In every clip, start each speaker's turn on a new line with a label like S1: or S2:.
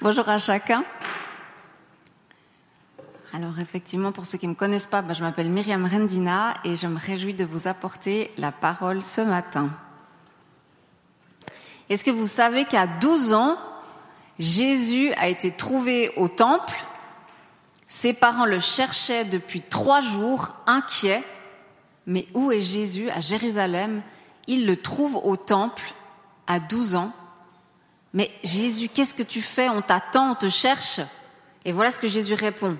S1: Bonjour à chacun. Alors effectivement, pour ceux qui ne me connaissent pas, bah, je m'appelle Myriam Rendina et je me réjouis de vous apporter la parole ce matin. Est-ce que vous savez qu'à 12 ans, Jésus a été trouvé au temple? Ses parents le cherchaient depuis trois jours, inquiets. Mais où est Jésus? À Jérusalem. Ils le trouvent au temple à 12 ans. Mais Jésus, qu'est-ce que tu fais? On t'attend, on te cherche. Et voilà ce que Jésus répond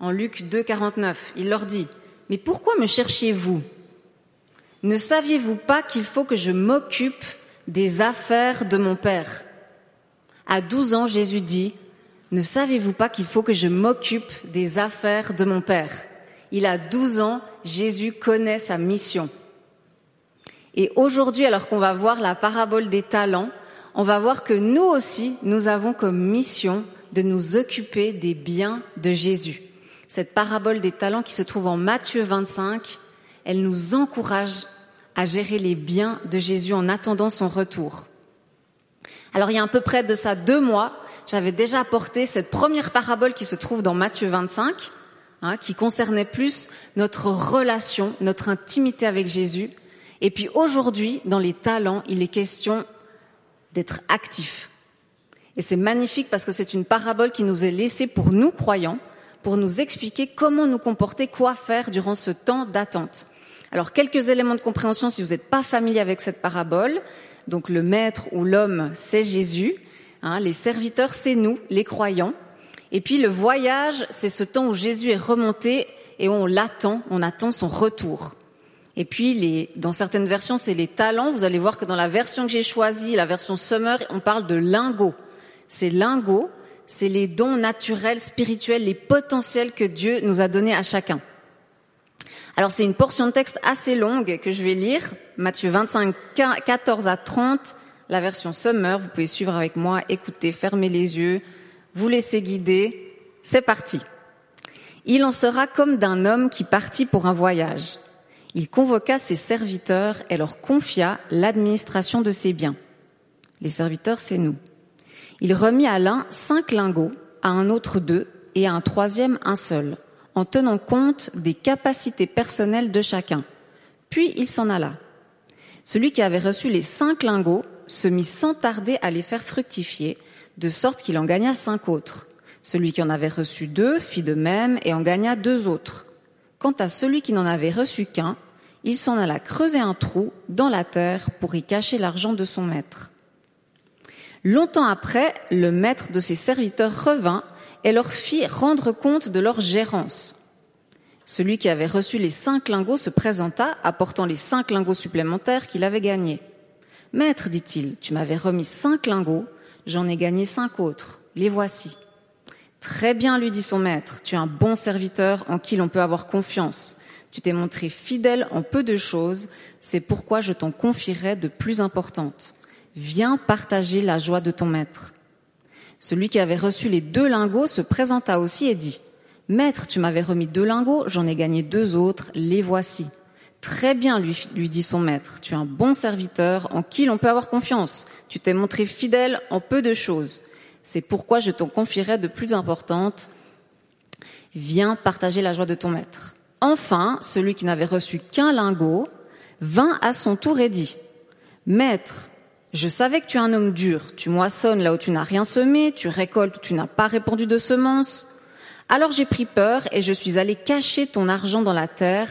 S1: en Luc 2, 49. Il leur dit, Mais pourquoi me cherchiez-vous? Ne saviez-vous pas qu'il faut que je m'occupe des affaires de mon Père À 12 ans, Jésus dit, Ne savez-vous pas qu'il faut que je m'occupe des affaires de mon Père Il a 12 ans, Jésus connaît sa mission. Et aujourd'hui, alors qu'on va voir la parabole des talents, on va voir que nous aussi, nous avons comme mission de nous occuper des biens de Jésus. Cette parabole des talents qui se trouve en Matthieu 25, elle nous encourage à gérer les biens de Jésus en attendant son retour. Alors il y a à peu près de ça deux mois, j'avais déjà apporté cette première parabole qui se trouve dans Matthieu 25, hein, qui concernait plus notre relation, notre intimité avec Jésus. Et puis aujourd'hui, dans les talents, il est question d'être actif. Et c'est magnifique parce que c'est une parabole qui nous est laissée pour nous croyants, pour nous expliquer comment nous comporter, quoi faire durant ce temps d'attente. Alors quelques éléments de compréhension si vous n'êtes pas familier avec cette parabole. Donc le maître ou l'homme, c'est Jésus. Hein, les serviteurs, c'est nous, les croyants. Et puis le voyage, c'est ce temps où Jésus est remonté et on l'attend, on attend son retour. Et puis, les, dans certaines versions, c'est les talents. Vous allez voir que dans la version que j'ai choisie, la version Summer, on parle de lingots. Ces lingots, c'est les dons naturels, spirituels, les potentiels que Dieu nous a donnés à chacun. Alors c'est une portion de texte assez longue que je vais lire, Matthieu 25, 14 à 30, la version Summer. Vous pouvez suivre avec moi, écouter, fermer les yeux, vous laisser guider. C'est parti. Il en sera comme d'un homme qui partit pour un voyage il convoqua ses serviteurs et leur confia l'administration de ses biens. Les serviteurs, c'est nous. Il remit à l'un cinq lingots, à un autre deux et à un troisième un seul, en tenant compte des capacités personnelles de chacun. Puis il s'en alla. Celui qui avait reçu les cinq lingots se mit sans tarder à les faire fructifier, de sorte qu'il en gagna cinq autres. Celui qui en avait reçu deux fit de même et en gagna deux autres. Quant à celui qui n'en avait reçu qu'un, il s'en alla creuser un trou dans la terre pour y cacher l'argent de son maître. Longtemps après, le maître de ses serviteurs revint et leur fit rendre compte de leur gérance. Celui qui avait reçu les cinq lingots se présenta, apportant les cinq lingots supplémentaires qu'il avait gagnés. Maître, dit-il, tu m'avais remis cinq lingots, j'en ai gagné cinq autres. Les voici. Très bien, lui dit son maître, tu es un bon serviteur en qui l'on peut avoir confiance. Tu t'es montré fidèle en peu de choses, c'est pourquoi je t'en confierai de plus importantes. Viens partager la joie de ton maître. Celui qui avait reçu les deux lingots se présenta aussi et dit, Maître, tu m'avais remis deux lingots, j'en ai gagné deux autres, les voici. Très bien, lui, lui dit son maître, tu es un bon serviteur en qui l'on peut avoir confiance. Tu t'es montré fidèle en peu de choses. C'est pourquoi je t'en confierai de plus importantes. Viens partager la joie de ton maître. Enfin, celui qui n'avait reçu qu'un lingot vint à son tour et dit, Maître, je savais que tu es un homme dur, tu moissonnes là où tu n'as rien semé, tu récoltes où tu n'as pas répandu de semences. Alors j'ai pris peur et je suis allé cacher ton argent dans la terre.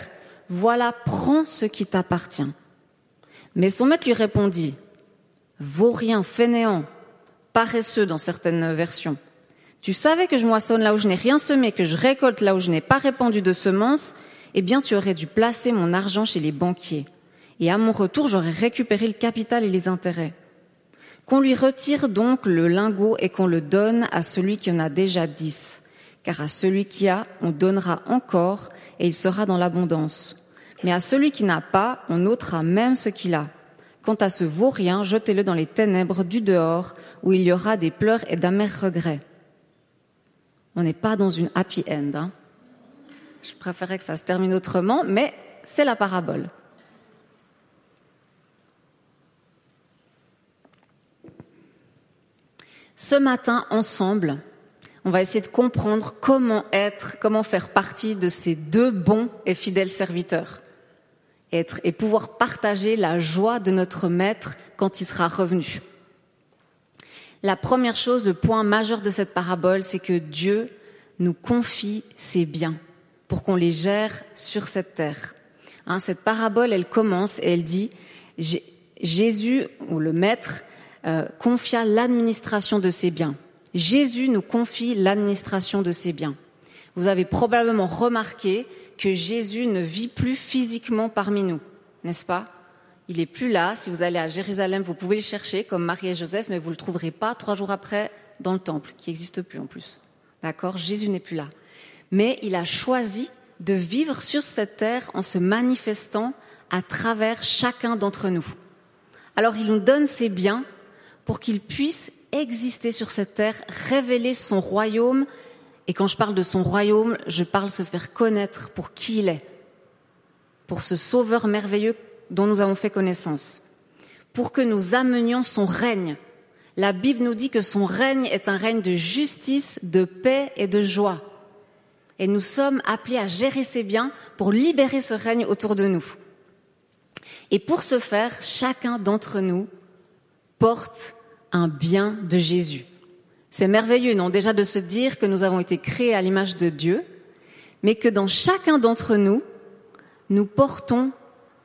S1: Voilà, prends ce qui t'appartient. Mais son maître lui répondit, Vaut rien, fainéant, paresseux dans certaines versions. Tu savais que je moissonne là où je n'ai rien semé, que je récolte là où je n'ai pas répandu de semences, eh bien tu aurais dû placer mon argent chez les banquiers. Et à mon retour, j'aurais récupéré le capital et les intérêts. Qu'on lui retire donc le lingot et qu'on le donne à celui qui en a déjà dix. Car à celui qui a, on donnera encore et il sera dans l'abondance. Mais à celui qui n'a pas, on ôtera même ce qu'il a. Quant à ce vaurien, jetez-le dans les ténèbres du dehors, où il y aura des pleurs et d'amers regrets. On n'est pas dans une happy end. Hein. Je préférerais que ça se termine autrement, mais c'est la parabole. Ce matin, ensemble, on va essayer de comprendre comment être, comment faire partie de ces deux bons et fidèles serviteurs. Être et pouvoir partager la joie de notre maître quand il sera revenu. La première chose, le point majeur de cette parabole, c'est que Dieu nous confie ses biens pour qu'on les gère sur cette terre. Hein, cette parabole, elle commence et elle dit Jésus ou le Maître euh, confia l'administration de ses biens. Jésus nous confie l'administration de ses biens. Vous avez probablement remarqué que Jésus ne vit plus physiquement parmi nous, n'est-ce pas? Il est plus là. Si vous allez à Jérusalem, vous pouvez le chercher comme Marie et Joseph, mais vous le trouverez pas trois jours après dans le temple, qui n'existe plus en plus. D'accord? Jésus n'est plus là. Mais il a choisi de vivre sur cette terre en se manifestant à travers chacun d'entre nous. Alors il nous donne ses biens pour qu'il puisse exister sur cette terre, révéler son royaume. Et quand je parle de son royaume, je parle se faire connaître pour qui il est, pour ce sauveur merveilleux dont nous avons fait connaissance, pour que nous amenions son règne. La Bible nous dit que son règne est un règne de justice, de paix et de joie et nous sommes appelés à gérer ces biens pour libérer ce règne autour de nous. Et pour ce faire, chacun d'entre nous porte un bien de Jésus. C'est merveilleux, non Déjà de se dire que nous avons été créés à l'image de Dieu, mais que dans chacun d'entre nous, nous portons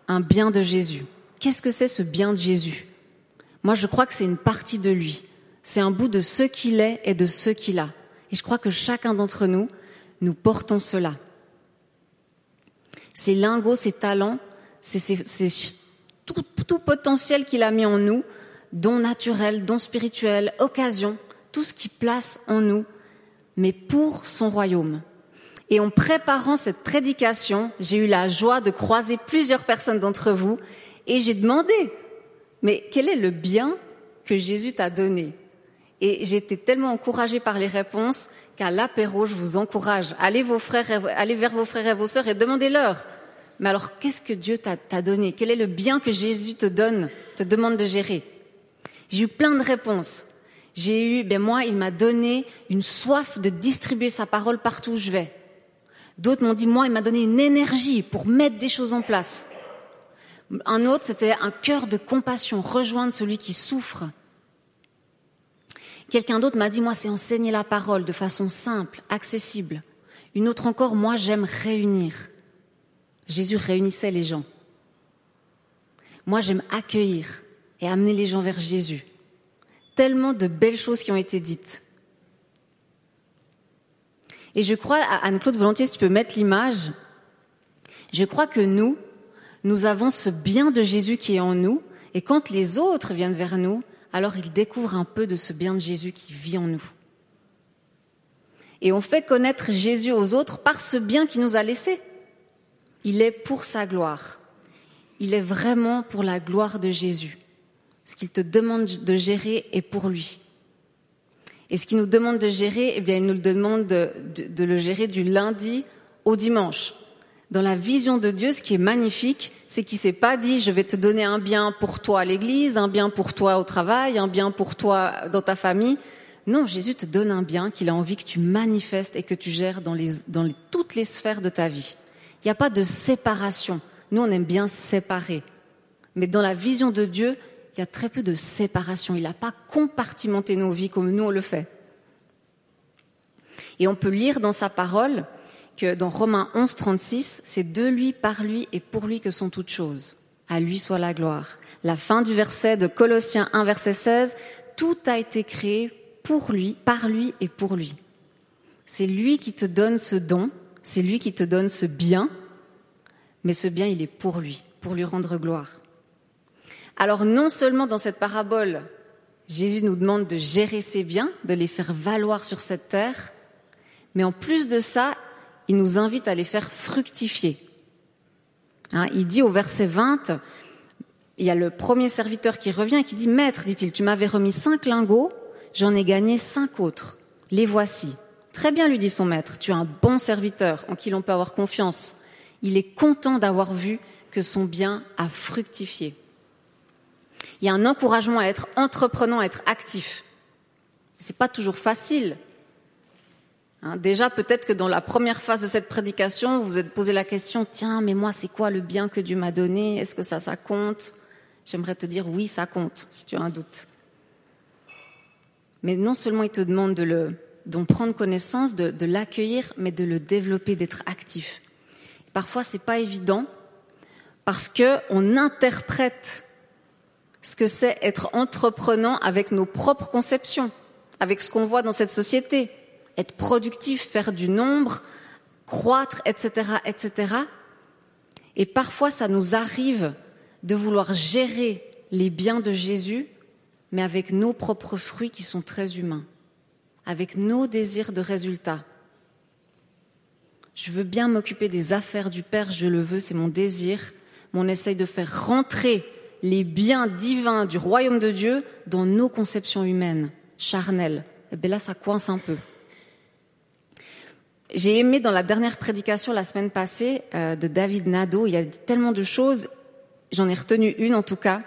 S1: un bien de Jésus. Qu'est-ce que c'est ce bien de Jésus? Moi, je crois que c'est une partie de lui. C'est un bout de ce qu'il est et de ce qu'il a. Et je crois que chacun d'entre nous nous portons cela. Ces lingots, ces talents, c'est tout, tout potentiel qu'il a mis en nous, dons naturels, dons spirituels, occasions, tout ce qu'il place en nous, mais pour son royaume. Et en préparant cette prédication, j'ai eu la joie de croiser plusieurs personnes d'entre vous et j'ai demandé, mais quel est le bien que Jésus t'a donné? Et j'ai été tellement encouragée par les réponses qu'à l'apéro, je vous encourage, allez, allez vers vos frères et vos sœurs et demandez-leur. Mais alors, qu'est-ce que Dieu t'a donné? Quel est le bien que Jésus te donne, te demande de gérer? J'ai eu plein de réponses. J'ai eu, ben moi, il m'a donné une soif de distribuer sa parole partout où je vais. D'autres m'ont dit, moi, il m'a donné une énergie pour mettre des choses en place. Un autre, c'était un cœur de compassion, rejoindre celui qui souffre. Quelqu'un d'autre m'a dit, moi, c'est enseigner la parole de façon simple, accessible. Une autre encore, moi, j'aime réunir. Jésus réunissait les gens. Moi, j'aime accueillir et amener les gens vers Jésus. Tellement de belles choses qui ont été dites. Et je crois, Anne-Claude Volontiers, si tu peux mettre l'image, je crois que nous, nous avons ce bien de Jésus qui est en nous, et quand les autres viennent vers nous, alors ils découvrent un peu de ce bien de Jésus qui vit en nous. Et on fait connaître Jésus aux autres par ce bien qu'il nous a laissé. Il est pour sa gloire. Il est vraiment pour la gloire de Jésus. Ce qu'il te demande de gérer est pour lui. Et ce qu'il nous demande de gérer, eh bien, il nous le demande de, le gérer du lundi au dimanche. Dans la vision de Dieu, ce qui est magnifique, c'est qu'il s'est pas dit je vais te donner un bien pour toi à l'église, un bien pour toi au travail, un bien pour toi dans ta famille. Non, Jésus te donne un bien qu'il a envie que tu manifestes et que tu gères dans, les, dans toutes les sphères de ta vie. Il n'y a pas de séparation. Nous, on aime bien séparer. Mais dans la vision de Dieu, il y a très peu de séparation. Il n'a pas compartimenté nos vies comme nous on le fait. Et on peut lire dans sa parole que dans Romains 11, 36, c'est de lui, par lui et pour lui que sont toutes choses. À lui soit la gloire. La fin du verset de Colossiens 1, verset 16, tout a été créé pour lui, par lui et pour lui. C'est lui qui te donne ce don, c'est lui qui te donne ce bien, mais ce bien, il est pour lui, pour lui rendre gloire. Alors non seulement dans cette parabole, Jésus nous demande de gérer ses biens, de les faire valoir sur cette terre, mais en plus de ça, il nous invite à les faire fructifier. Hein, il dit au verset 20, il y a le premier serviteur qui revient et qui dit, Maître, dit-il, tu m'avais remis cinq lingots, j'en ai gagné cinq autres. Les voici. Très bien, lui dit son maître, tu es un bon serviteur en qui l'on peut avoir confiance. Il est content d'avoir vu que son bien a fructifié. Il y a un encouragement à être entreprenant, à être actif. C'est pas toujours facile. Hein, déjà, peut-être que dans la première phase de cette prédication, vous vous êtes posé la question, tiens, mais moi, c'est quoi le bien que Dieu m'a donné? Est-ce que ça, ça compte? J'aimerais te dire, oui, ça compte, si tu as un doute. Mais non seulement il te demande de le, d'en prendre connaissance, de, de l'accueillir, mais de le développer, d'être actif. Parfois, c'est pas évident parce que on interprète ce que c'est être entreprenant avec nos propres conceptions, avec ce qu'on voit dans cette société, être productif, faire du nombre, croître, etc., etc. Et parfois, ça nous arrive de vouloir gérer les biens de Jésus, mais avec nos propres fruits qui sont très humains, avec nos désirs de résultats. Je veux bien m'occuper des affaires du Père, je le veux, c'est mon désir, mais on essaye de faire rentrer les biens divins du royaume de Dieu dans nos conceptions humaines, charnelles. Et eh bien là, ça coince un peu. J'ai aimé dans la dernière prédication la semaine passée euh, de David Nadeau, il y a tellement de choses, j'en ai retenu une en tout cas.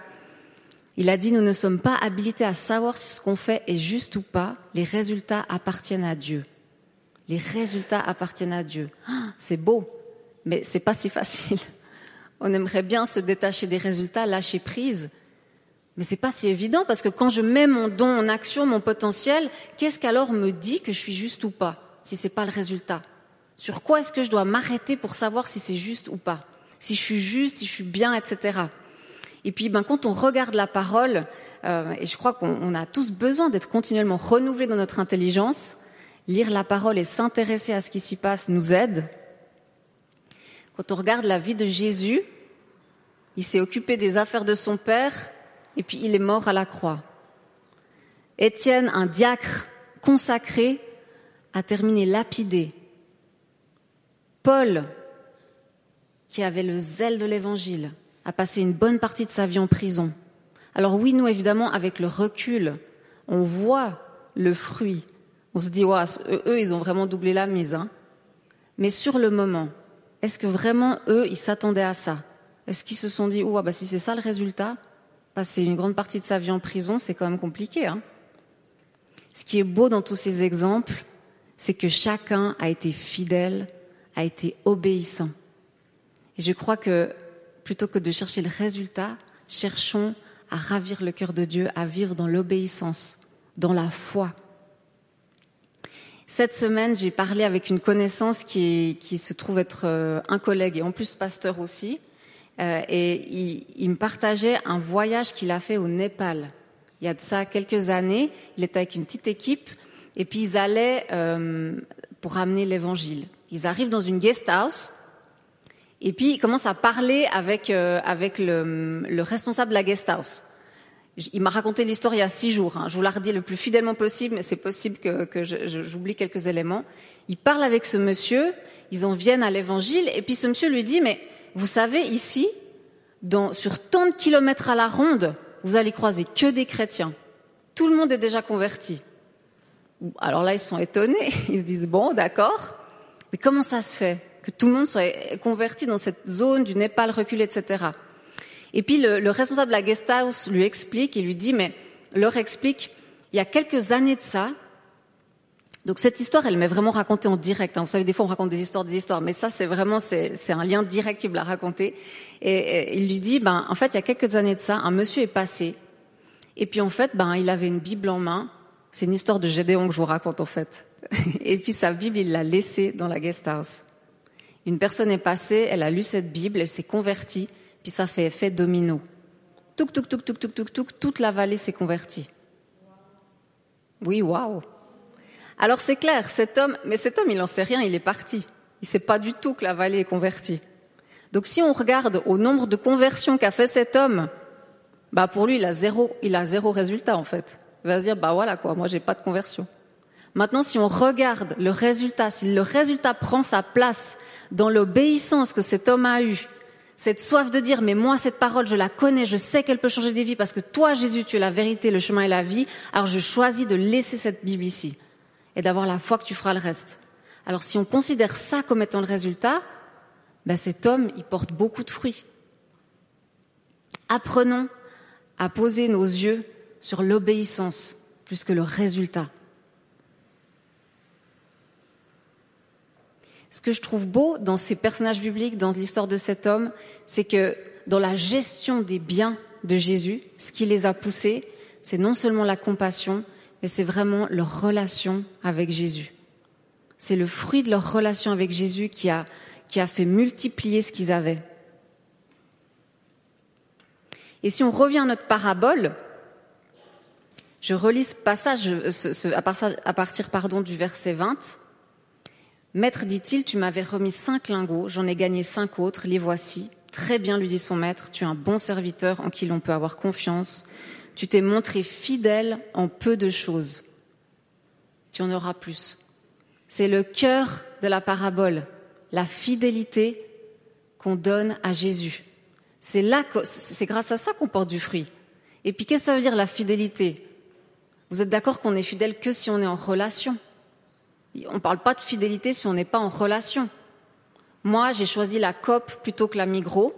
S1: Il a dit, nous ne sommes pas habilités à savoir si ce qu'on fait est juste ou pas, les résultats appartiennent à Dieu. Les résultats appartiennent à Dieu. Ah, c'est beau, mais c'est pas si facile. On aimerait bien se détacher des résultats, lâcher prise. Mais c'est pas si évident parce que quand je mets mon don en action, mon potentiel, qu'est-ce qu'alors me dit que je suis juste ou pas, si c'est pas le résultat? Sur quoi est-ce que je dois m'arrêter pour savoir si c'est juste ou pas? Si je suis juste, si je suis bien, etc. Et puis, ben, quand on regarde la parole, euh, et je crois qu'on a tous besoin d'être continuellement renouvelés dans notre intelligence, lire la parole et s'intéresser à ce qui s'y passe nous aide. Quand on regarde la vie de Jésus, il s'est occupé des affaires de son père et puis il est mort à la croix. Étienne, un diacre consacré, a terminé lapidé. Paul, qui avait le zèle de l'évangile, a passé une bonne partie de sa vie en prison. Alors oui, nous, évidemment, avec le recul, on voit le fruit on se dit, ouais, eux, ils ont vraiment doublé la mise. Hein. Mais sur le moment, est-ce que vraiment, eux, ils s'attendaient à ça? Est-ce qu'ils se sont dit, ouais, bah, si c'est ça le résultat, passer une grande partie de sa vie en prison, c'est quand même compliqué. Hein? Ce qui est beau dans tous ces exemples, c'est que chacun a été fidèle, a été obéissant. Et je crois que plutôt que de chercher le résultat, cherchons à ravir le cœur de Dieu, à vivre dans l'obéissance, dans la foi. Cette semaine, j'ai parlé avec une connaissance qui, qui se trouve être euh, un collègue et en plus pasteur aussi. Euh, et il, il, me partageait un voyage qu'il a fait au Népal. Il y a de ça quelques années, il était avec une petite équipe et puis ils allaient euh, pour amener l'évangile. Ils arrivent dans une guest house et puis ils commencent à parler avec, euh, avec le, le responsable de la guest house. Il m'a raconté l'histoire il y a six jours. Hein. Je vous la redis le plus fidèlement possible, mais c'est possible que, j'oublie quelques éléments. Il parle avec ce monsieur, ils en viennent à l'évangile, et puis ce monsieur lui dit, mais vous savez, ici, dans, sur tant de kilomètres à la ronde, vous allez croiser que des chrétiens. Tout le monde est déjà converti. Alors là, ils sont étonnés. Ils se disent, bon, d'accord, mais comment ça se fait que tout le monde soit converti dans cette zone du Népal reculé, etc. Et puis le, le, responsable de la guest house lui explique, il lui dit, mais leur explique, il y a quelques années de ça, donc cette histoire, elle m'est vraiment racontée en direct. Hein. Vous savez, des fois on raconte des histoires, des histoires, mais ça c'est vraiment c'est un lien direct qui me l'a raconté. Et, et, il lui dit, ben en fait, il y a quelques années de ça, un monsieur est passé, et puis en fait, ben il avait une Bible en main. C'est une histoire de Gédéon que je vous raconte en fait. et puis sa Bible, il l'a laissée dans la guest house. Une personne est passée, elle a lu cette Bible, elle s'est convertie, puis ça fait effet domino. Touk, touk, touk, touk, touk, touk, touk, toute la vallée s'est convertie. Oui, waouh. Alors c'est clair, cet homme, mais cet homme, il n'en sait rien, il est parti. Il sait pas du tout que la vallée est convertie. Donc si on regarde au nombre de conversions qu'a fait cet homme, bah pour lui, il a zéro, il a zéro résultat en fait. Il va se dire, bah voilà quoi, moi j'ai pas de conversion. Maintenant, si on regarde le résultat, si le résultat prend sa place dans l'obéissance que cet homme a eue cette soif de dire, mais moi, cette parole, je la connais, je sais qu'elle peut changer des vies parce que toi, Jésus, tu es la vérité, le chemin et la vie. Alors je choisis de laisser cette Bible ici et d'avoir la foi que tu feras le reste. Alors si on considère ça comme étant le résultat, ben cet homme, il porte beaucoup de fruits. Apprenons à poser nos yeux sur l'obéissance plus que le résultat. Ce que je trouve beau dans ces personnages bibliques, dans l'histoire de cet homme, c'est que dans la gestion des biens de Jésus, ce qui les a poussés, c'est non seulement la compassion, mais c'est vraiment leur relation avec Jésus. C'est le fruit de leur relation avec Jésus qui a, qui a fait multiplier ce qu'ils avaient. Et si on revient à notre parabole, je relis ce passage à partir pardon, du verset 20. Maître, dit-il, tu m'avais remis cinq lingots, j'en ai gagné cinq autres, les voici. Très bien, lui dit son maître, tu es un bon serviteur en qui l'on peut avoir confiance. Tu t'es montré fidèle en peu de choses. Tu en auras plus. C'est le cœur de la parabole, la fidélité qu'on donne à Jésus. C'est là c'est grâce à ça qu'on porte du fruit. Et puis qu'est-ce que ça veut dire la fidélité? Vous êtes d'accord qu'on est fidèle que si on est en relation? On ne parle pas de fidélité si on n'est pas en relation. Moi, j'ai choisi la COP plutôt que la Migros.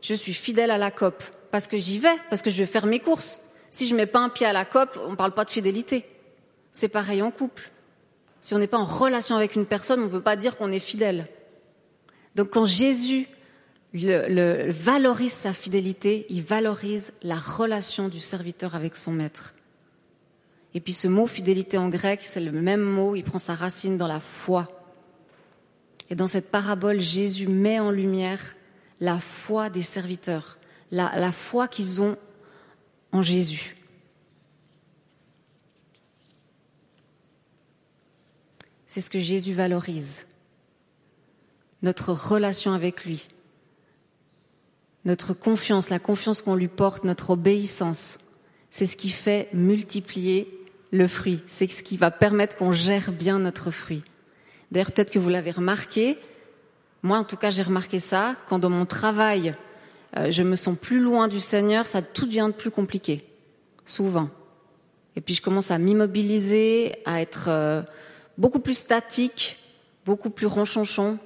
S1: Je suis fidèle à la COP parce que j'y vais, parce que je vais faire mes courses. Si je mets pas un pied à la COP, on ne parle pas de fidélité. C'est pareil en couple. Si on n'est pas en relation avec une personne, on ne peut pas dire qu'on est fidèle. Donc quand Jésus valorise sa fidélité, il valorise la relation du serviteur avec son maître. Et puis ce mot fidélité en grec, c'est le même mot, il prend sa racine dans la foi. Et dans cette parabole, Jésus met en lumière la foi des serviteurs, la, foi qu'ils ont en Jésus. C'est ce que Jésus valorise, notre relation avec lui, notre confiance, la confiance qu'on lui porte, notre obéissance, c'est ce qui fait multiplier le fruit. C'est ce qui va permettre qu'on gère bien notre fruit. D'ailleurs, peut-être que vous l'avez remarqué. Moi, en tout cas, j'ai remarqué ça. Quand dans mon travail, euh, je me sens plus loin du Seigneur, ça tout devient plus compliqué. Souvent. Et puis, je commence à m'immobiliser, à être euh, beaucoup plus statique, beaucoup plus ronchonchon.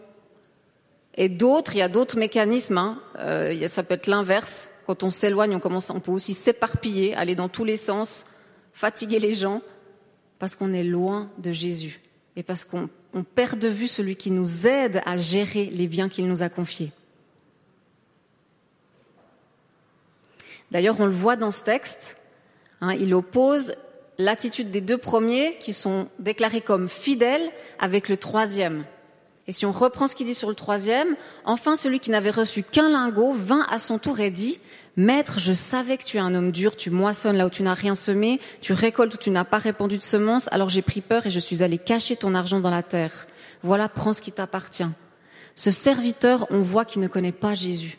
S1: Et d'autres, il y a d'autres mécanismes. Hein. Euh, ça peut être l'inverse. Quand on s'éloigne, on commence, on peut aussi s'éparpiller, aller dans tous les sens, fatiguer les gens, parce qu'on est loin de Jésus et parce qu'on perd de vue celui qui nous aide à gérer les biens qu'il nous a confiés. D'ailleurs, on le voit dans ce texte. Hein, il oppose l'attitude des deux premiers, qui sont déclarés comme fidèles, avec le troisième, et si on reprend ce qu'il dit sur le troisième, enfin celui qui n'avait reçu qu'un lingot vint à son tour et dit, Maître, je savais que tu es un homme dur, tu moissonnes là où tu n'as rien semé, tu récoltes où tu n'as pas répandu de semences, alors j'ai pris peur et je suis allé cacher ton argent dans la terre. Voilà, prends ce qui t'appartient. Ce serviteur, on voit qu'il ne connaît pas Jésus.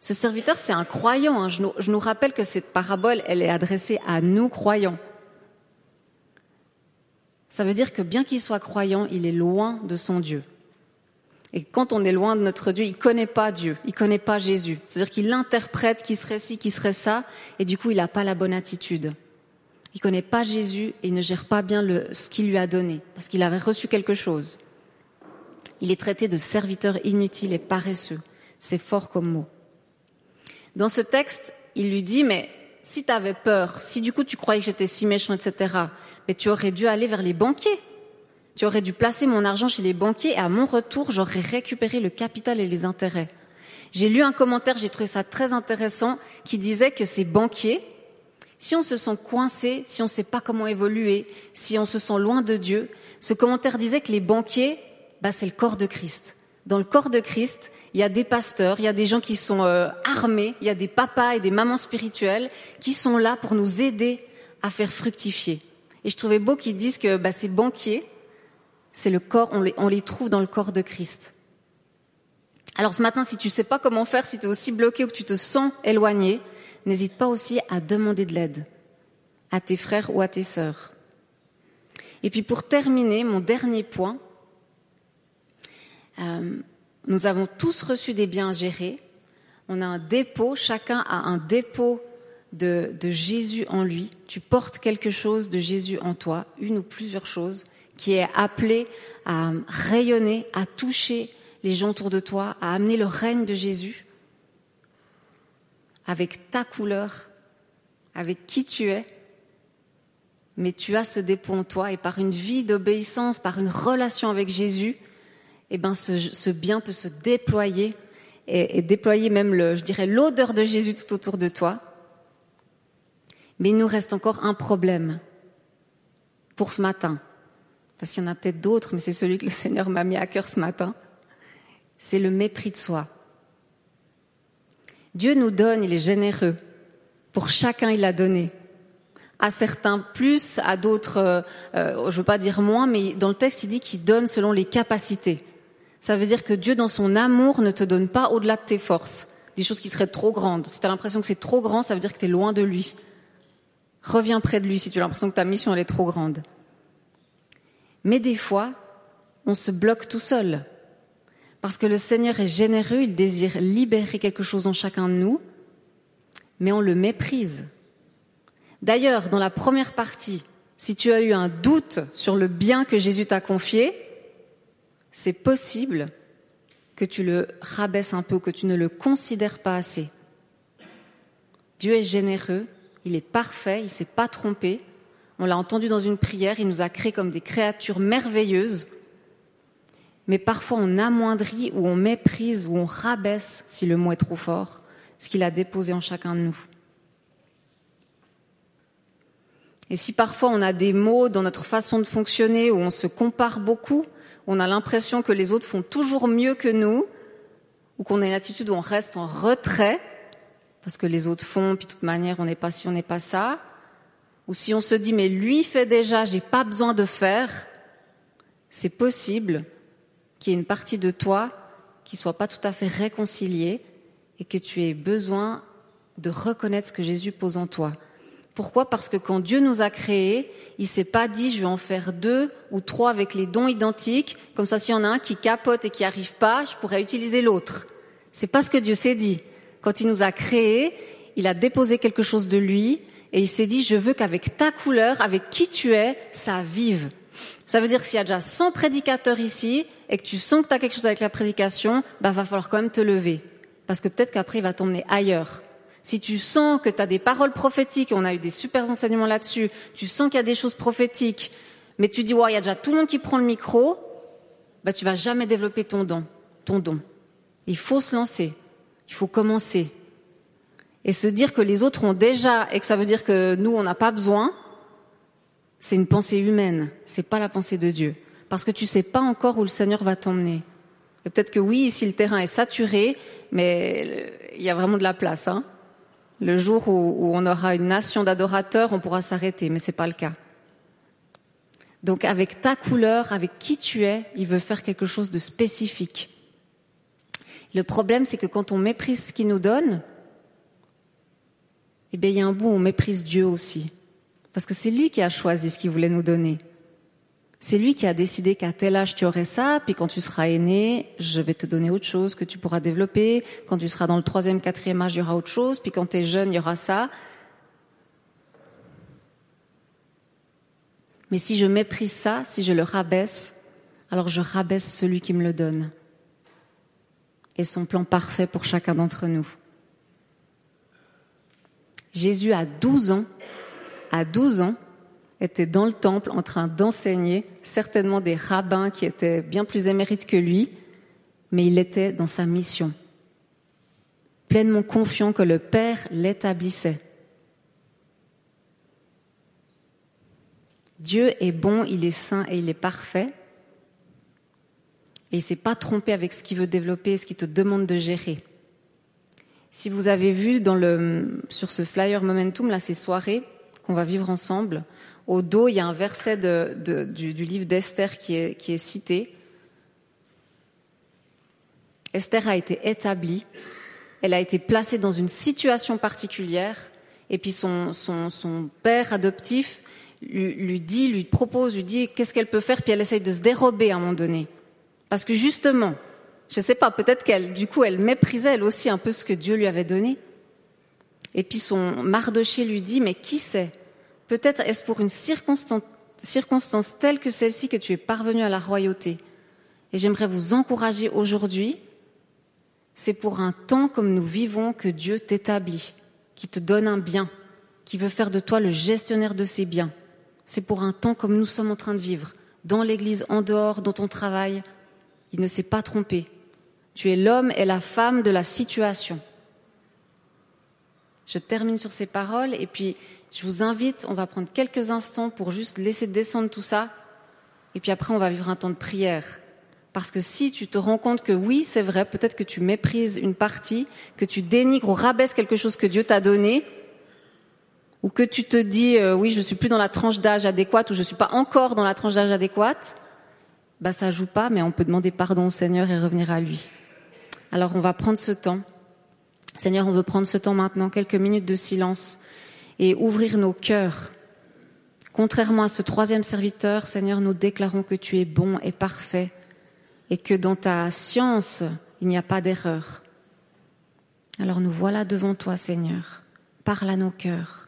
S1: Ce serviteur, c'est un croyant. Hein. Je, nous, je nous rappelle que cette parabole, elle est adressée à nous croyants. Ça veut dire que bien qu'il soit croyant, il est loin de son Dieu. Et quand on est loin de notre Dieu, il connaît pas Dieu, il connaît pas Jésus. C'est-à-dire qu'il interprète qui serait ci, qui serait ça, et du coup, il n'a pas la bonne attitude. Il connaît pas Jésus et il ne gère pas bien ce qu'il lui a donné, parce qu'il avait reçu quelque chose. Il est traité de serviteur inutile et paresseux. C'est fort comme mot. Dans ce texte, il lui dit, mais si tu avais peur, si du coup tu croyais que j'étais si méchant, etc., mais tu aurais dû aller vers les banquiers. Tu aurais dû placer mon argent chez les banquiers et à mon retour, j'aurais récupéré le capital et les intérêts. J'ai lu un commentaire, j'ai trouvé ça très intéressant, qui disait que ces banquiers, si on se sent coincé, si on ne sait pas comment évoluer, si on se sent loin de Dieu, ce commentaire disait que les banquiers, bah, c'est le corps de Christ. Dans le corps de Christ, il y a des pasteurs, il y a des gens qui sont euh, armés, il y a des papas et des mamans spirituelles qui sont là pour nous aider à faire fructifier. Et je trouvais beau qu'ils disent que bah, ces banquiers, c'est le corps, on les, on les trouve dans le corps de Christ. Alors ce matin, si tu sais pas comment faire, si tu es aussi bloqué ou que tu te sens éloigné, n'hésite pas aussi à demander de l'aide à tes frères ou à tes sœurs. Et puis pour terminer, mon dernier point, euh, nous avons tous reçu des biens gérés. On a un dépôt, chacun a un dépôt de, Jésus en lui. Tu portes quelque chose de Jésus en toi, une ou plusieurs choses, qui est appelé à rayonner, à toucher les gens autour de toi, à amener le règne de Jésus avec ta couleur, avec qui tu es. Mais tu as ce dépôt en toi et par une vie d'obéissance, par une relation avec Jésus, eh ben ce, bien peut se déployer et, déployer même, le, je dirais, l'odeur de Jésus tout autour de toi. Mais il nous reste encore un problème pour ce matin, parce qu'il y en a peut-être d'autres, mais c'est celui que le Seigneur m'a mis à cœur ce matin. C'est le mépris de soi. Dieu nous donne, il est généreux. Pour chacun, il a donné. À certains plus, à d'autres, euh, euh, je veux pas dire moins, mais dans le texte, il dit qu'il donne selon les capacités. Ça veut dire que Dieu, dans son amour, ne te donne pas au-delà de tes forces, des choses qui seraient trop grandes. Si tu as l'impression que c'est trop grand, ça veut dire que tu es loin de lui. Reviens près de lui si tu as l'impression que ta mission elle est trop grande. Mais des fois, on se bloque tout seul. Parce que le Seigneur est généreux, il désire libérer quelque chose en chacun de nous, mais on le méprise. D'ailleurs, dans la première partie, si tu as eu un doute sur le bien que Jésus t'a confié, c'est possible que tu le rabaisses un peu, que tu ne le considères pas assez. Dieu est généreux, il est parfait, il ne s'est pas trompé. On l'a entendu dans une prière, il nous a créés comme des créatures merveilleuses. Mais parfois on amoindrit ou on méprise ou on rabaisse, si le mot est trop fort, ce qu'il a déposé en chacun de nous. Et si parfois on a des mots dans notre façon de fonctionner où on se compare beaucoup, on a l'impression que les autres font toujours mieux que nous, ou qu'on a une attitude où on reste en retrait, parce que les autres font, puis de toute manière on n'est pas si on n'est pas ça, ou si on se dit mais lui fait déjà, j'ai pas besoin de faire, c'est possible qu'il y ait une partie de toi qui soit pas tout à fait réconciliée et que tu aies besoin de reconnaître ce que Jésus pose en toi. Pourquoi? Parce que quand Dieu nous a créés, il s'est pas dit je vais en faire deux ou trois avec les dons identiques, comme ça s'il y en a un qui capote et qui arrive pas, je pourrais utiliser l'autre. C'est pas ce que Dieu s'est dit. Quand il nous a créés, il a déposé quelque chose de lui et il s'est dit je veux qu'avec ta couleur, avec qui tu es, ça vive. Ça veut dire que s'il y a déjà 100 prédicateurs ici et que tu sens que tu as quelque chose avec la prédication, bah va falloir quand même te lever parce que peut-être qu'après il va t'emmener ailleurs si tu sens que tu as des paroles prophétiques, on a eu des super enseignements là-dessus, tu sens qu'il y a des choses prophétiques, mais tu dis, ouais, il y a déjà tout le monde qui prend le micro, bah, tu vas jamais développer ton don, ton don. Il faut se lancer. Il faut commencer. Et se dire que les autres ont déjà, et que ça veut dire que nous, on n'a pas besoin, c'est une pensée humaine. C'est pas la pensée de Dieu. Parce que tu sais pas encore où le Seigneur va t'emmener. Et peut-être que oui, si le terrain est saturé, mais il y a vraiment de la place, hein. Le jour où, on aura une nation d'adorateurs, on pourra s'arrêter, mais ce n'est pas le cas. Donc avec ta couleur, avec qui tu es, il veut faire quelque chose de spécifique. Le problème, c'est que quand on méprise ce qu'il nous donne, eh bien, il y a un bout où on méprise Dieu aussi. Parce que c'est lui qui a choisi ce qu'il voulait nous donner. C'est lui qui a décidé qu'à tel âge tu aurais ça, puis quand tu seras aîné, je vais te donner autre chose que tu pourras développer. Quand tu seras dans le troisième, quatrième âge, il y aura autre chose. Puis quand tu es jeune, il y aura ça. Mais si je méprise ça, si je le rabaisse, alors je rabaisse celui qui me le donne. Et son plan parfait pour chacun d'entre nous. Jésus a 12 ans, à 12 ans, était dans le temple en train d'enseigner, certainement des rabbins qui étaient bien plus émérites que lui, mais il était dans sa mission, pleinement confiant que le Père l'établissait. Dieu est bon, il est saint et il est parfait. Et il s'est pas trompé avec ce qu'il veut développer, ce qu'il te demande de gérer. Si vous avez vu sur ce flyer Momentum, là, ces soirées qu'on va vivre ensemble, au dos, il y a un verset du, livre d'Esther qui est, cité. Esther a été établie, elle a été placée dans une situation particulière, et puis son, son, père adoptif lui, dit, lui propose, lui dit qu'est-ce qu'elle peut faire, puis elle essaye de se dérober à un moment donné. Parce que justement, je ne sais pas, peut-être qu'elle, du coup, elle méprisait elle aussi un peu ce que Dieu lui avait donné. Et puis son Mardoché lui dit, mais qui sait Peut-être est-ce pour une circonstance, telle que celle-ci que tu es parvenu à la royauté. Et j'aimerais vous encourager aujourd'hui. C'est pour un temps comme nous vivons que Dieu t'établit, qui te donne un bien, qui veut faire de toi le gestionnaire de ses biens. C'est pour un temps comme nous sommes en train de vivre, dans l'église, en dehors, dans ton travail. Il ne s'est pas trompé. Tu es l'homme et la femme de la situation. Je termine sur ces paroles et puis je vous invite, on va prendre quelques instants pour juste laisser descendre tout ça et puis après on va vivre un temps de prière. Parce que si tu te rends compte que oui, c'est vrai, peut-être que tu méprises une partie, que tu dénigres ou rabaisses quelque chose que Dieu t'a donné, ou que tu te dis euh, oui, je suis plus dans la tranche d'âge adéquate ou je suis pas encore dans la tranche d'âge adéquate, bah ça joue pas, mais on peut demander pardon au Seigneur et revenir à lui. Alors on va prendre ce temps. Seigneur, on veut prendre ce temps maintenant, quelques minutes de silence et ouvrir nos cœurs. Contrairement à ce troisième serviteur, Seigneur, nous déclarons que tu es bon et parfait et que dans ta science, il n'y a pas d'erreur. Alors nous voilà devant toi, Seigneur. Parle à nos cœurs.